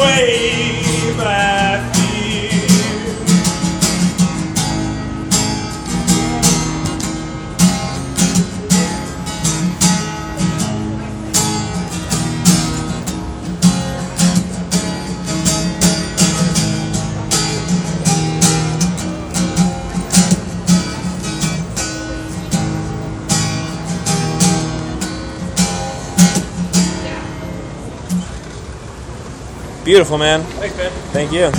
away. Beautiful, man. Thanks, man. Thank you.